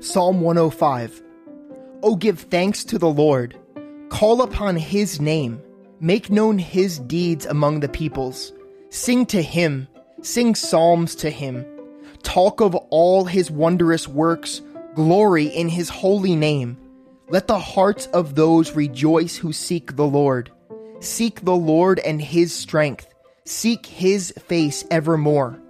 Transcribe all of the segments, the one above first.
Psalm 105 O give thanks to the Lord, call upon his name, make known his deeds among the peoples, sing to him, sing psalms to him, talk of all his wondrous works, glory in his holy name. Let the hearts of those rejoice who seek the Lord. Seek the Lord and his strength, seek his face evermore.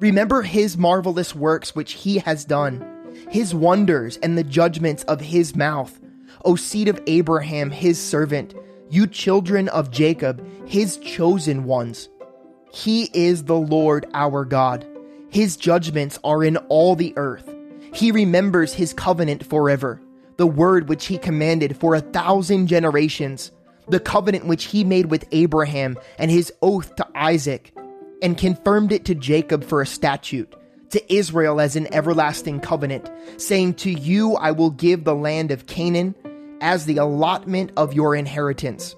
Remember his marvelous works which he has done his wonders and the judgments of his mouth. O seed of Abraham, his servant, you children of Jacob, his chosen ones. He is the Lord our God. His judgments are in all the earth. He remembers his covenant forever, the word which he commanded for a thousand generations, the covenant which he made with Abraham and his oath to Isaac, and confirmed it to Jacob for a statute to Israel as an everlasting covenant, saying, To you I will give the land of Canaan as the allotment of your inheritance.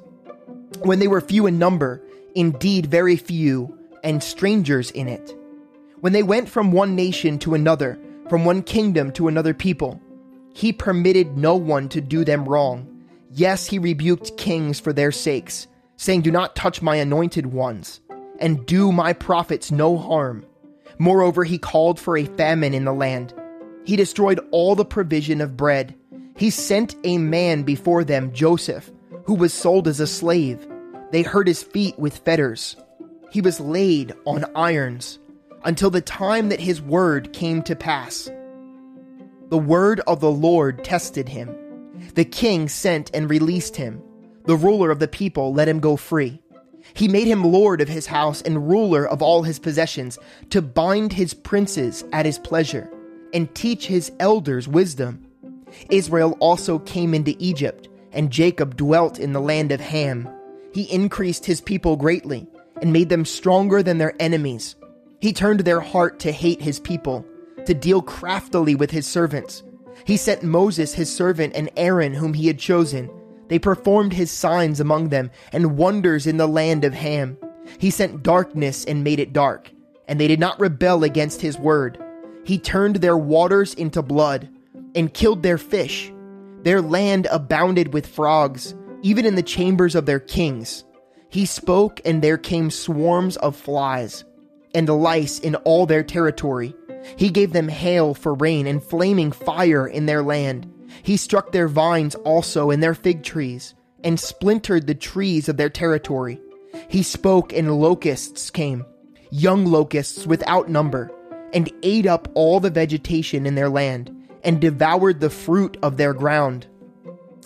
When they were few in number, indeed very few, and strangers in it. When they went from one nation to another, from one kingdom to another people, he permitted no one to do them wrong. Yes, he rebuked kings for their sakes, saying, Do not touch my anointed ones, and do my prophets no harm. Moreover, he called for a famine in the land. He destroyed all the provision of bread. He sent a man before them, Joseph, who was sold as a slave. They hurt his feet with fetters. He was laid on irons until the time that his word came to pass. The word of the Lord tested him. The king sent and released him. The ruler of the people let him go free. He made him lord of his house and ruler of all his possessions, to bind his princes at his pleasure, and teach his elders wisdom. Israel also came into Egypt, and Jacob dwelt in the land of Ham. He increased his people greatly, and made them stronger than their enemies. He turned their heart to hate his people, to deal craftily with his servants. He sent Moses his servant and Aaron whom he had chosen they performed his signs among them and wonders in the land of Ham. He sent darkness and made it dark, and they did not rebel against his word. He turned their waters into blood and killed their fish. Their land abounded with frogs, even in the chambers of their kings. He spoke, and there came swarms of flies and lice in all their territory. He gave them hail for rain and flaming fire in their land. He struck their vines also and their fig trees, and splintered the trees of their territory. He spoke, and locusts came, young locusts without number, and ate up all the vegetation in their land, and devoured the fruit of their ground.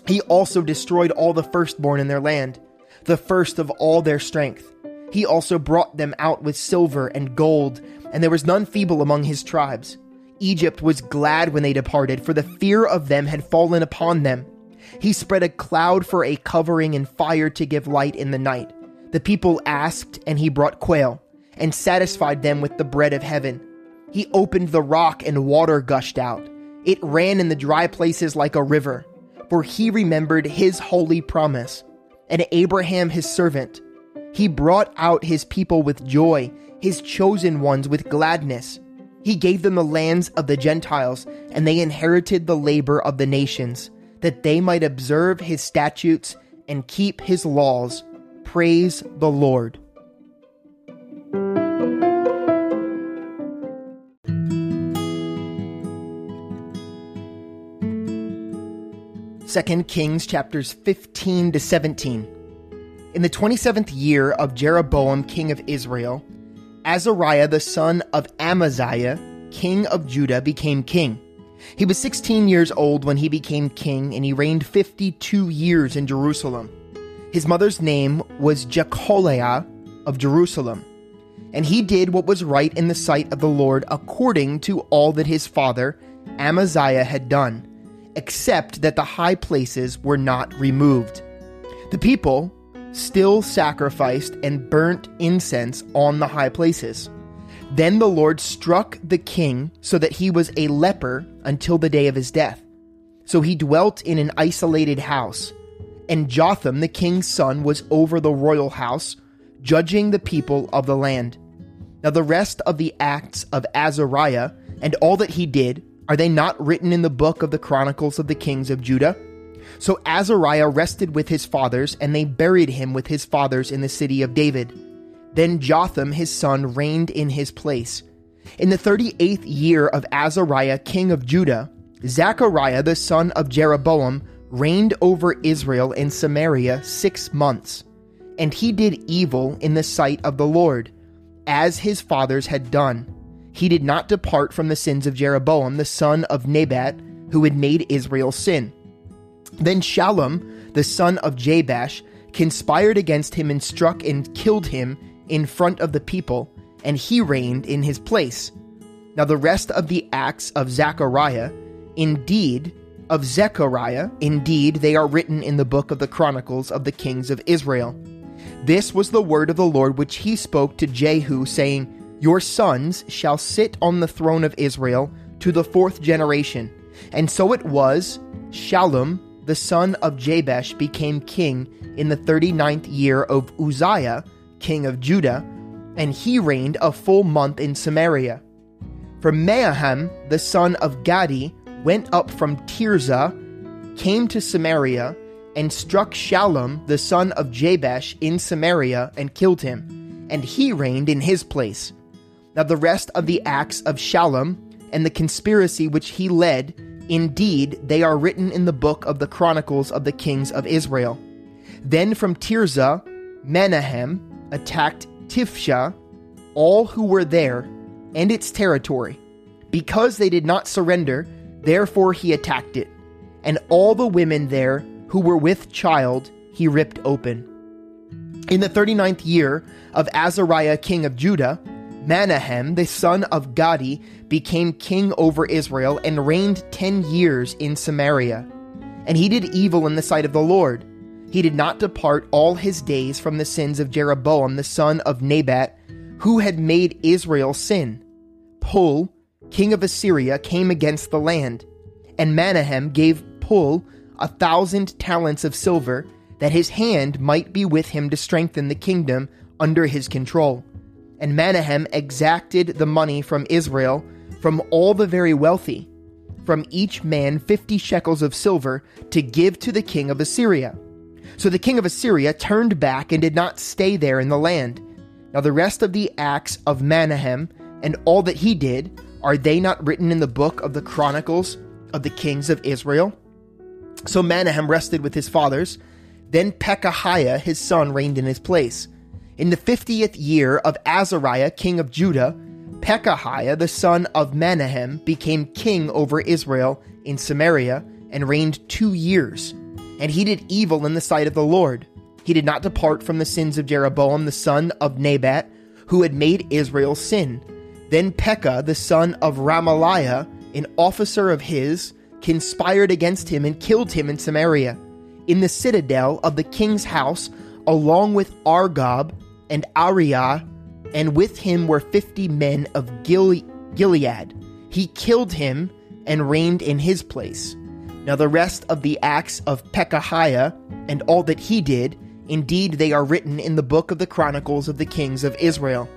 He also destroyed all the firstborn in their land, the first of all their strength. He also brought them out with silver and gold, and there was none feeble among his tribes. Egypt was glad when they departed, for the fear of them had fallen upon them. He spread a cloud for a covering and fire to give light in the night. The people asked, and he brought quail, and satisfied them with the bread of heaven. He opened the rock, and water gushed out. It ran in the dry places like a river, for he remembered his holy promise, and Abraham his servant. He brought out his people with joy, his chosen ones with gladness. He gave them the lands of the Gentiles, and they inherited the labor of the nations, that they might observe his statutes and keep his laws. Praise the Lord. Second Kings chapters 15 to 17. In the 27th year of Jeroboam king of Israel, Azariah, the son of Amaziah, king of Judah, became king. He was 16 years old when he became king, and he reigned 52 years in Jerusalem. His mother's name was Jecoliah of Jerusalem. And he did what was right in the sight of the Lord according to all that his father Amaziah had done, except that the high places were not removed. The people, still sacrificed and burnt incense on the high places. Then the Lord struck the king so that he was a leper until the day of his death. So he dwelt in an isolated house. And Jotham, the king's son, was over the royal house, judging the people of the land. Now, the rest of the acts of Azariah and all that he did, are they not written in the book of the Chronicles of the Kings of Judah? So Azariah rested with his fathers, and they buried him with his fathers in the city of David. Then Jotham his son reigned in his place. In the thirty eighth year of Azariah king of Judah, Zechariah the son of Jeroboam reigned over Israel in Samaria six months. And he did evil in the sight of the Lord as his fathers had done. He did not depart from the sins of Jeroboam, the son of Nebat, who had made Israel sin. Then Shallum, the son of Jabesh, conspired against him and struck and killed him in front of the people, and he reigned in his place. Now, the rest of the acts of Zechariah, indeed, of Zechariah, indeed, they are written in the book of the Chronicles of the kings of Israel. This was the word of the Lord which he spoke to Jehu, saying, Your sons shall sit on the throne of Israel to the fourth generation. And so it was, Shallum, the son of Jabesh, became king in the thirty ninth year of Uzziah, king of Judah, and he reigned a full month in Samaria. For Menahem, the son of Gadi, went up from Tirzah, came to Samaria, and struck Shallum the son of Jabesh in Samaria and killed him, and he reigned in his place. Now the rest of the acts of Shallum and the conspiracy which he led, indeed, they are written in the book of the Chronicles of the kings of Israel. Then from Tirzah, Menahem attacked Tiphsah, all who were there, and its territory. Because they did not surrender, therefore he attacked it, and all the women there who were with child, he ripped open. In the thirty ninth year of Azariah king of Judah, Menahem, the son of Gadi, became king over Israel and reigned ten years in Samaria. And he did evil in the sight of the Lord. He did not depart all his days from the sins of Jeroboam the son of Nebat, who had made Israel sin. Pul, king of Assyria, came against the land, and Menahem gave Pul a thousand talents of silver, that his hand might be with him to strengthen the kingdom under his control. And Menahem exacted the money from Israel from all the very wealthy, from each man fifty shekels of silver, to give to the king of Assyria. So the king of Assyria turned back and did not stay there in the land. Now the rest of the acts of Menahem and all that he did, are they not written in the book of the Chronicles of the kings of Israel? So Menahem rested with his fathers. Then Pekahiah his son reigned in his place. In the fiftieth year of Azariah king of Judah, Pekahiah the son of Menahem became king over Israel in Samaria and reigned two years. And he did evil in the sight of the Lord. He did not depart from the sins of Jeroboam the son of Nebat, who had made Israel sin. Then Pekah the son of Remaliah, an officer of his, conspired against him and killed him in Samaria, in the citadel of the king's house, along with Argob and Arieh, and with him were fifty men of Gilead. He killed him and reigned in his place. Now the rest of the acts of Pekahiah and all that he did, indeed they are written in the book of the Chronicles of the Kings of Israel.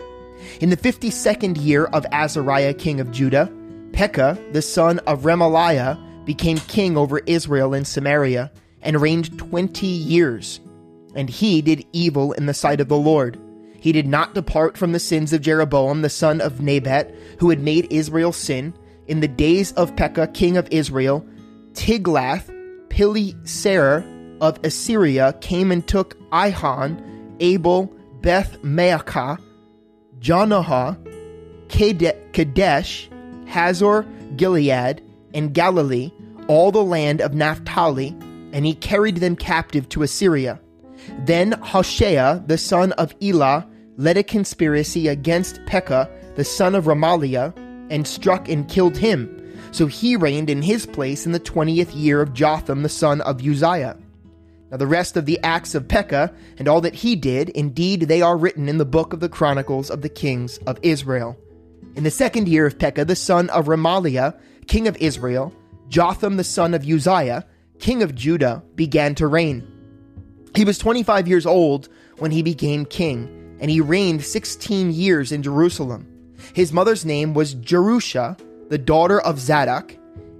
In the fifty second year of Azariah king of Judah, Pekah, the son of Remaliah, became king over Israel in Samaria, and reigned twenty years. And he did evil in the sight of the Lord. He did not depart from the sins of Jeroboam the son of Nebat, who had made Israel sin. In the days of Pekah king of Israel, Tiglath Pileser of Assyria came and took Ihon, Abel, Beth Maacah, Janoah, Kadesh, Hazor, Gilead, and Galilee, all the land of Naphtali, and he carried them captive to Assyria. Then Hoshea, the son of Elah, led a conspiracy against Pekah, the son of Remaliah, and struck and killed him. So he reigned in his place in the twentieth year of Jotham, the son of Uzziah. Now the rest of the acts of Pekah and all that he did, indeed they are written in the book of the Chronicles of the kings of Israel. In the second year of Pekah, the son of Remaliah, king of Israel, Jotham the son of Uzziah, king of Judah, began to reign. He was 25 years old when he became king, and he reigned 16 years in Jerusalem. His mother's name was Jerusha, the daughter of Zadok,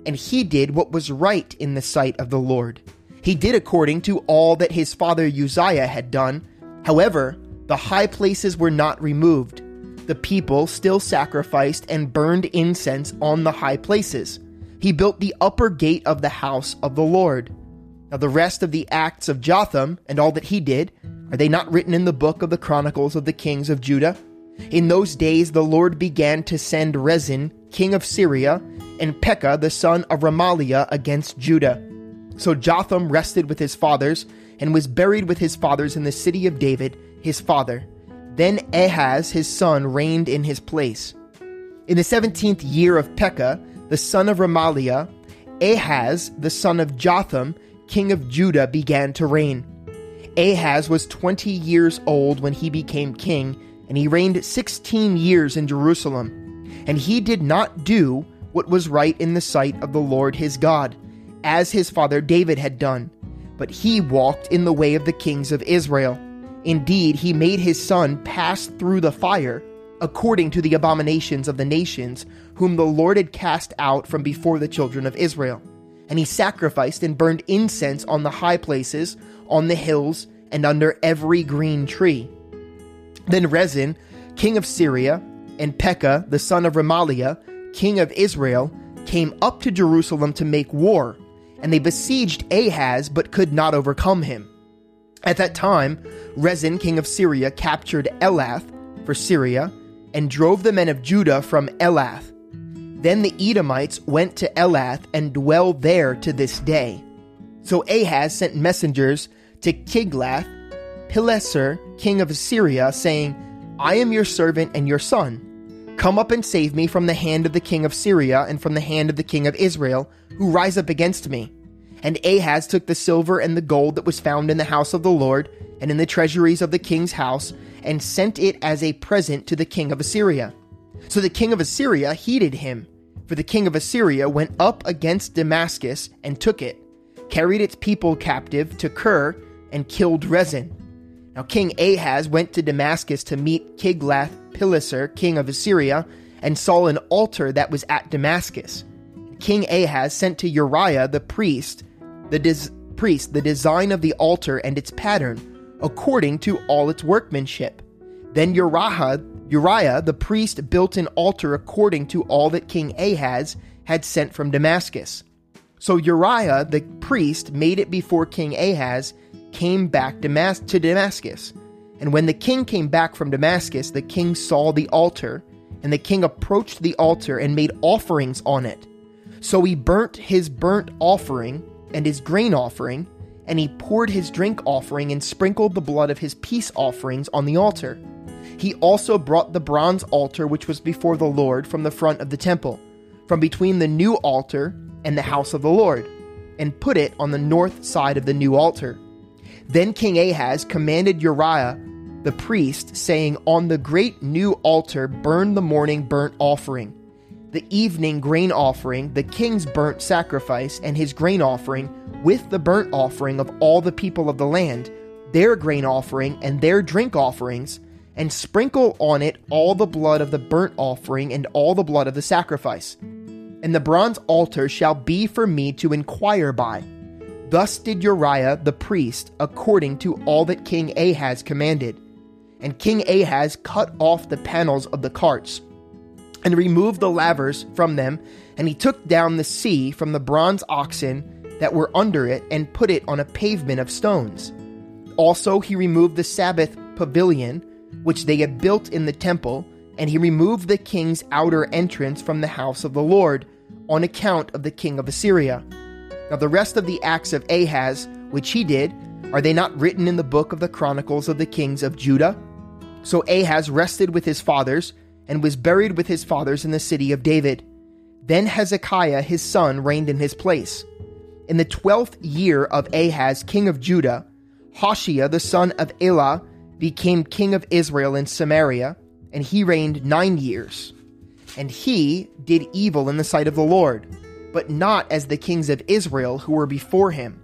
and he did what was right in the sight of the Lord. He did according to all that his father Uzziah had done. However, the high places were not removed. The people still sacrificed and burned incense on the high places. He built the upper gate of the house of the Lord. Now, the rest of the acts of Jotham and all that he did, are they not written in the book of the Chronicles of the Kings of Judah? In those days, the Lord began to send Rezin, king of Syria, and Pekah, the son of Remaliah, against Judah. So Jotham rested with his fathers and was buried with his fathers in the city of David, his father. Then Ahaz, his son, reigned in his place. In the seventeenth year of Pekah, the son of Remaliah, Ahaz, the son of Jotham, king of Judah, began to reign. Ahaz was twenty years old when he became king, and he reigned sixteen years in Jerusalem. And he did not do what was right in the sight of the Lord his God, as his father David had done, but he walked in the way of the kings of Israel. Indeed, he made his son pass through the fire, according to the abominations of the nations, whom the Lord had cast out from before the children of Israel and he sacrificed and burned incense on the high places, on the hills, and under every green tree. Then Rezin, king of Syria, and Pekah, the son of Remaliah, king of Israel, came up to Jerusalem to make war, and they besieged Ahaz but could not overcome him. At that time, Rezin, king of Syria, captured Elath for Syria and drove the men of Judah from Elath then the Edomites went to Elath and dwell there to this day. So Ahaz sent messengers to Tiglath Pileser, king of Assyria, saying, I am your servant and your son. Come up and save me from the hand of the king of Syria and from the hand of the king of Israel, who rise up against me. And Ahaz took the silver and the gold that was found in the house of the Lord and in the treasuries of the king's house, and sent it as a present to the king of Assyria. So the king of Assyria heeded him, for the king of Assyria went up against Damascus and took it, carried its people captive to Kir, and killed Rezin. Now King Ahaz went to Damascus to meet Tiglath Pileser, king of Assyria, and saw an altar that was at Damascus. King Ahaz sent to Uriah the priest, the des- priest, the design of the altar and its pattern, according to all its workmanship. Then Uriah Uriah the priest built an altar according to all that King Ahaz had sent from Damascus. So Uriah the priest made it before King Ahaz came back to Damascus. And when the king came back from Damascus, the king saw the altar, and the king approached the altar and made offerings on it. So he burnt his burnt offering and his grain offering, and he poured his drink offering and sprinkled the blood of his peace offerings on the altar. He also brought the bronze altar which was before the Lord from the front of the temple, from between the new altar and the house of the Lord, and put it on the north side of the new altar. Then King Ahaz commanded Uriah the priest, saying, On the great new altar burn the morning burnt offering, the evening grain offering, the king's burnt sacrifice, and his grain offering, with the burnt offering of all the people of the land, their grain offering, and their drink offerings and sprinkle on it all the blood of the burnt offering and all the blood of the sacrifice. And the bronze altar shall be for me to inquire by. Thus did Uriah the priest, according to all that King Ahaz commanded. And King Ahaz cut off the panels of the carts, and removed the lavers from them, and he took down the sea from the bronze oxen that were under it, and put it on a pavement of stones. Also he removed the Sabbath pavilion, which they had built in the temple, and he removed the king's outer entrance from the house of the Lord, on account of the king of Assyria. Now, the rest of the acts of Ahaz, which he did, are they not written in the book of the Chronicles of the kings of Judah? So Ahaz rested with his fathers, and was buried with his fathers in the city of David. Then Hezekiah his son reigned in his place. In the twelfth year of Ahaz king of Judah, Hoshea the son of Elah became king of Israel in Samaria, and he reigned nine years. And he did evil in the sight of the Lord, but not as the kings of Israel who were before him.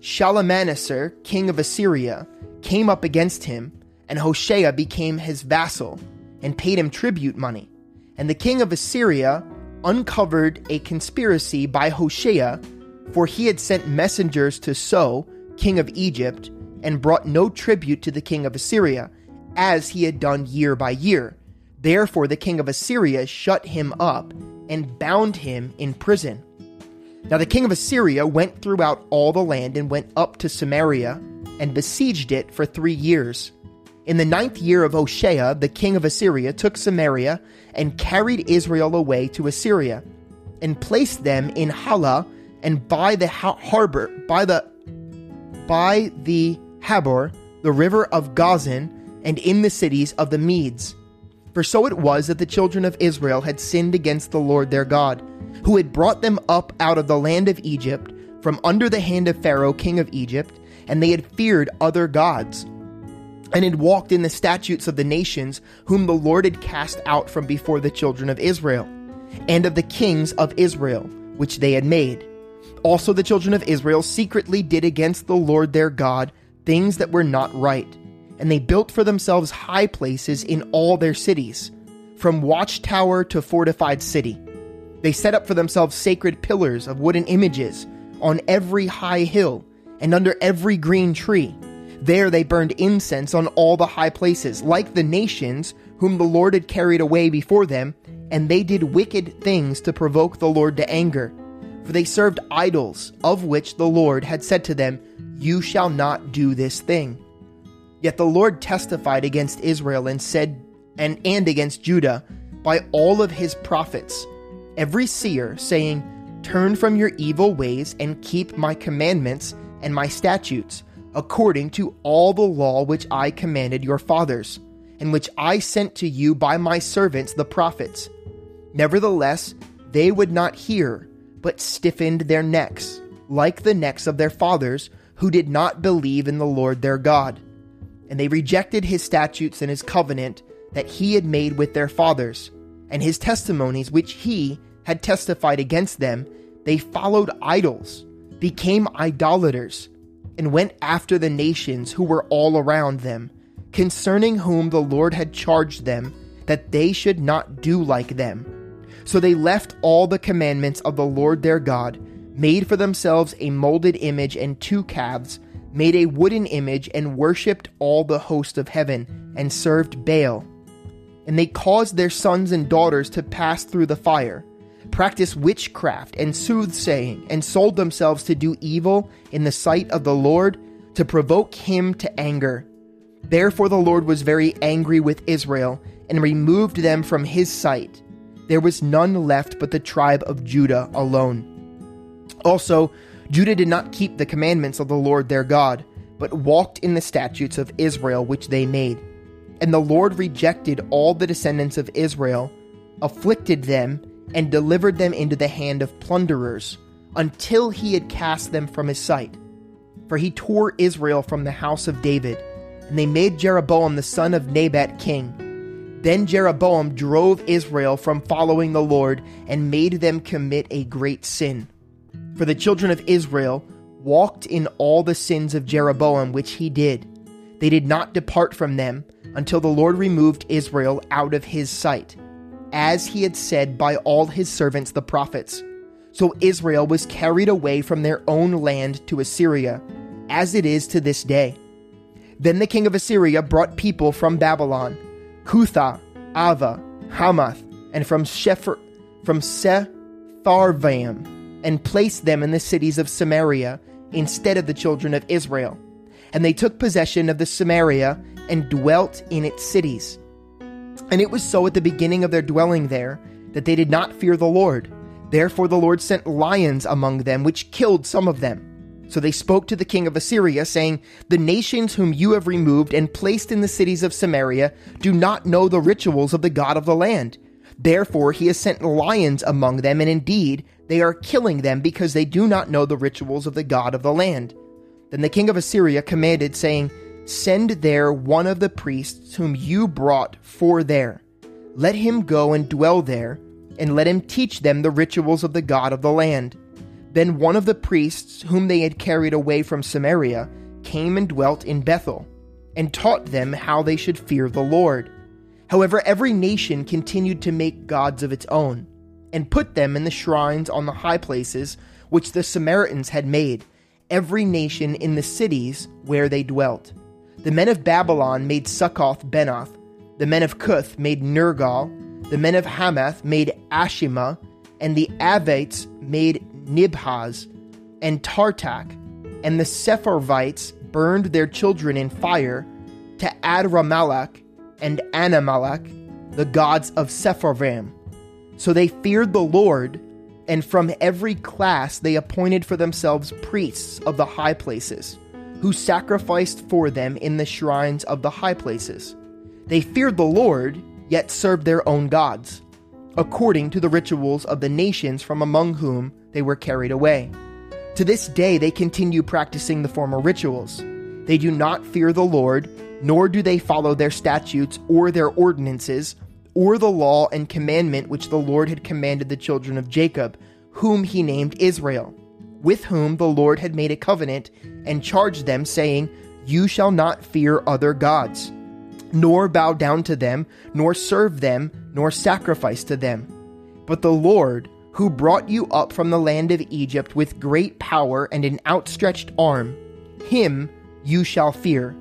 Shalmaneser, king of Assyria, came up against him, and Hoshea became his vassal and paid him tribute money. And the king of Assyria uncovered a conspiracy by Hoshea, for he had sent messengers to So, king of Egypt, and brought no tribute to the king of Assyria, as he had done year by year. Therefore, the king of Assyria shut him up and bound him in prison. Now, the king of Assyria went throughout all the land and went up to Samaria and besieged it for three years. In the ninth year of Hoshea, the king of Assyria took Samaria and carried Israel away to Assyria, and placed them in Halah and by the ha- harbor, by the by the Habor, the river of Gozan, and in the cities of the Medes. For so it was that the children of Israel had sinned against the Lord their God, who had brought them up out of the land of Egypt, from under the hand of Pharaoh, king of Egypt, and they had feared other gods and had walked in the statutes of the nations whom the Lord had cast out from before the children of Israel, and of the kings of Israel, which they had made. Also, the children of Israel secretly did against the Lord their God things that were not right, and they built for themselves high places in all their cities, from watchtower to fortified city. They set up for themselves sacred pillars of wooden images on every high hill and under every green tree there they burned incense on all the high places, like the nations whom the Lord had carried away before them, and they did wicked things to provoke the Lord to anger. For they served idols, of which the Lord had said to them, You shall not do this thing. Yet the Lord testified against Israel and said, and, and against Judah by all of his prophets, every seer, saying, Turn from your evil ways and keep my commandments and my statutes according to all the law which I commanded your fathers, and which I sent to you by my servants the prophets. Nevertheless, they would not hear, but stiffened their necks, like the necks of their fathers, who did not believe in the Lord their God. And they rejected his statutes and his covenant that he had made with their fathers, and his testimonies which he had testified against them. They followed idols, became idolaters and went after the nations who were all around them, concerning whom the Lord had charged them that they should not do like them. So they left all the commandments of the Lord their God, made for themselves a molded image and two calves, made a wooden image, and worshipped all the host of heaven, and served Baal. And they caused their sons and daughters to pass through the fire practiced witchcraft and soothsaying, and sold themselves to do evil in the sight of the Lord to provoke him to anger. Therefore the Lord was very angry with Israel and removed them from his sight. There was none left but the tribe of Judah alone. Also, Judah did not keep the commandments of the Lord their God, but walked in the statutes of Israel which they made. And the Lord rejected all the descendants of Israel, afflicted them, and delivered them into the hand of plunderers, until he had cast them from his sight. For he tore Israel from the house of David, and they made Jeroboam the son of Nebat king. Then Jeroboam drove Israel from following the Lord and made them commit a great sin. For the children of Israel walked in all the sins of Jeroboam which he did. They did not depart from them until the Lord removed Israel out of his sight as he had said by all his servants the prophets. So Israel was carried away from their own land to Assyria, as it is to this day. Then the king of Assyria brought people from Babylon, Cutha, Ava, Hamath, and from Shepher, from Sepharvaim, and placed them in the cities of Samaria instead of the children of Israel. And they took possession of the Samaria and dwelt in its cities. And it was so at the beginning of their dwelling there that they did not fear the Lord. Therefore the Lord sent lions among them, which killed some of them. So they spoke to the king of Assyria, saying, The nations whom you have removed and placed in the cities of Samaria do not know the rituals of the God of the land. Therefore he has sent lions among them, and indeed they are killing them because they do not know the rituals of the God of the land. Then the king of Assyria commanded, saying, Send there one of the priests whom you brought for there. Let him go and dwell there, and let him teach them the rituals of the God of the land. Then one of the priests whom they had carried away from Samaria came and dwelt in Bethel. and taught them how they should fear the Lord. However, every nation continued to make gods of its own, and put them in the shrines on the high places which the Samaritans had made, every nation in the cities where they dwelt. The men of Babylon made Succoth Benoth, the men of Cuth made Nergal, the men of Hamath made Ashima, and the Avites made Nibhaz and Tartak, and the Sepharvites burned their children in fire to Adrammelech and Anammelech, the gods of Sepharvaim. So they feared the Lord, and from every class they appointed for themselves priests of the high places, who sacrificed for them in the shrines of the high places. They feared the Lord, yet served their own gods, according to the rituals of the nations from among whom they were carried away. To this day, they continue practicing the former rituals. They do not fear the Lord, nor do they follow their statutes or their ordinances, or the law and commandment which the Lord had commanded the children of Jacob, whom he named Israel, with whom the Lord had made a covenant and charged them, saying, You shall not fear other gods, nor bow down to them, nor serve them, nor sacrifice to them. But the Lord, who brought you up from the land of Egypt with great power and an outstretched arm, him you shall fear.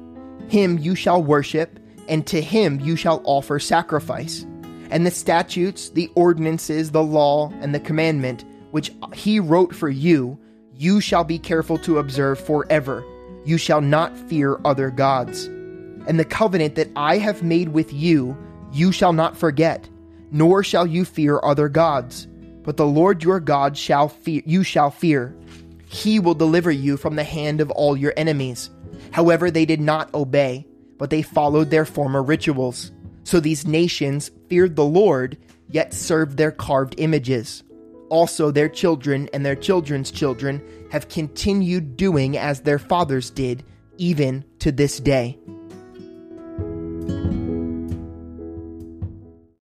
Him you shall worship, and to him you shall offer sacrifice. And the statutes, the ordinances, the law, and the commandment which he wrote for you, you shall be careful to observe forever. You shall not fear other gods. And the covenant that I have made with you, you shall not forget, nor shall you fear other gods but the Lord your God shall fear you shall fear. He will deliver you from the hand of all your enemies. However, they did not obey, but they followed their former rituals. So these nations feared the Lord, yet served their carved images. Also, their children and their children's children have continued doing as their fathers did, even to this day.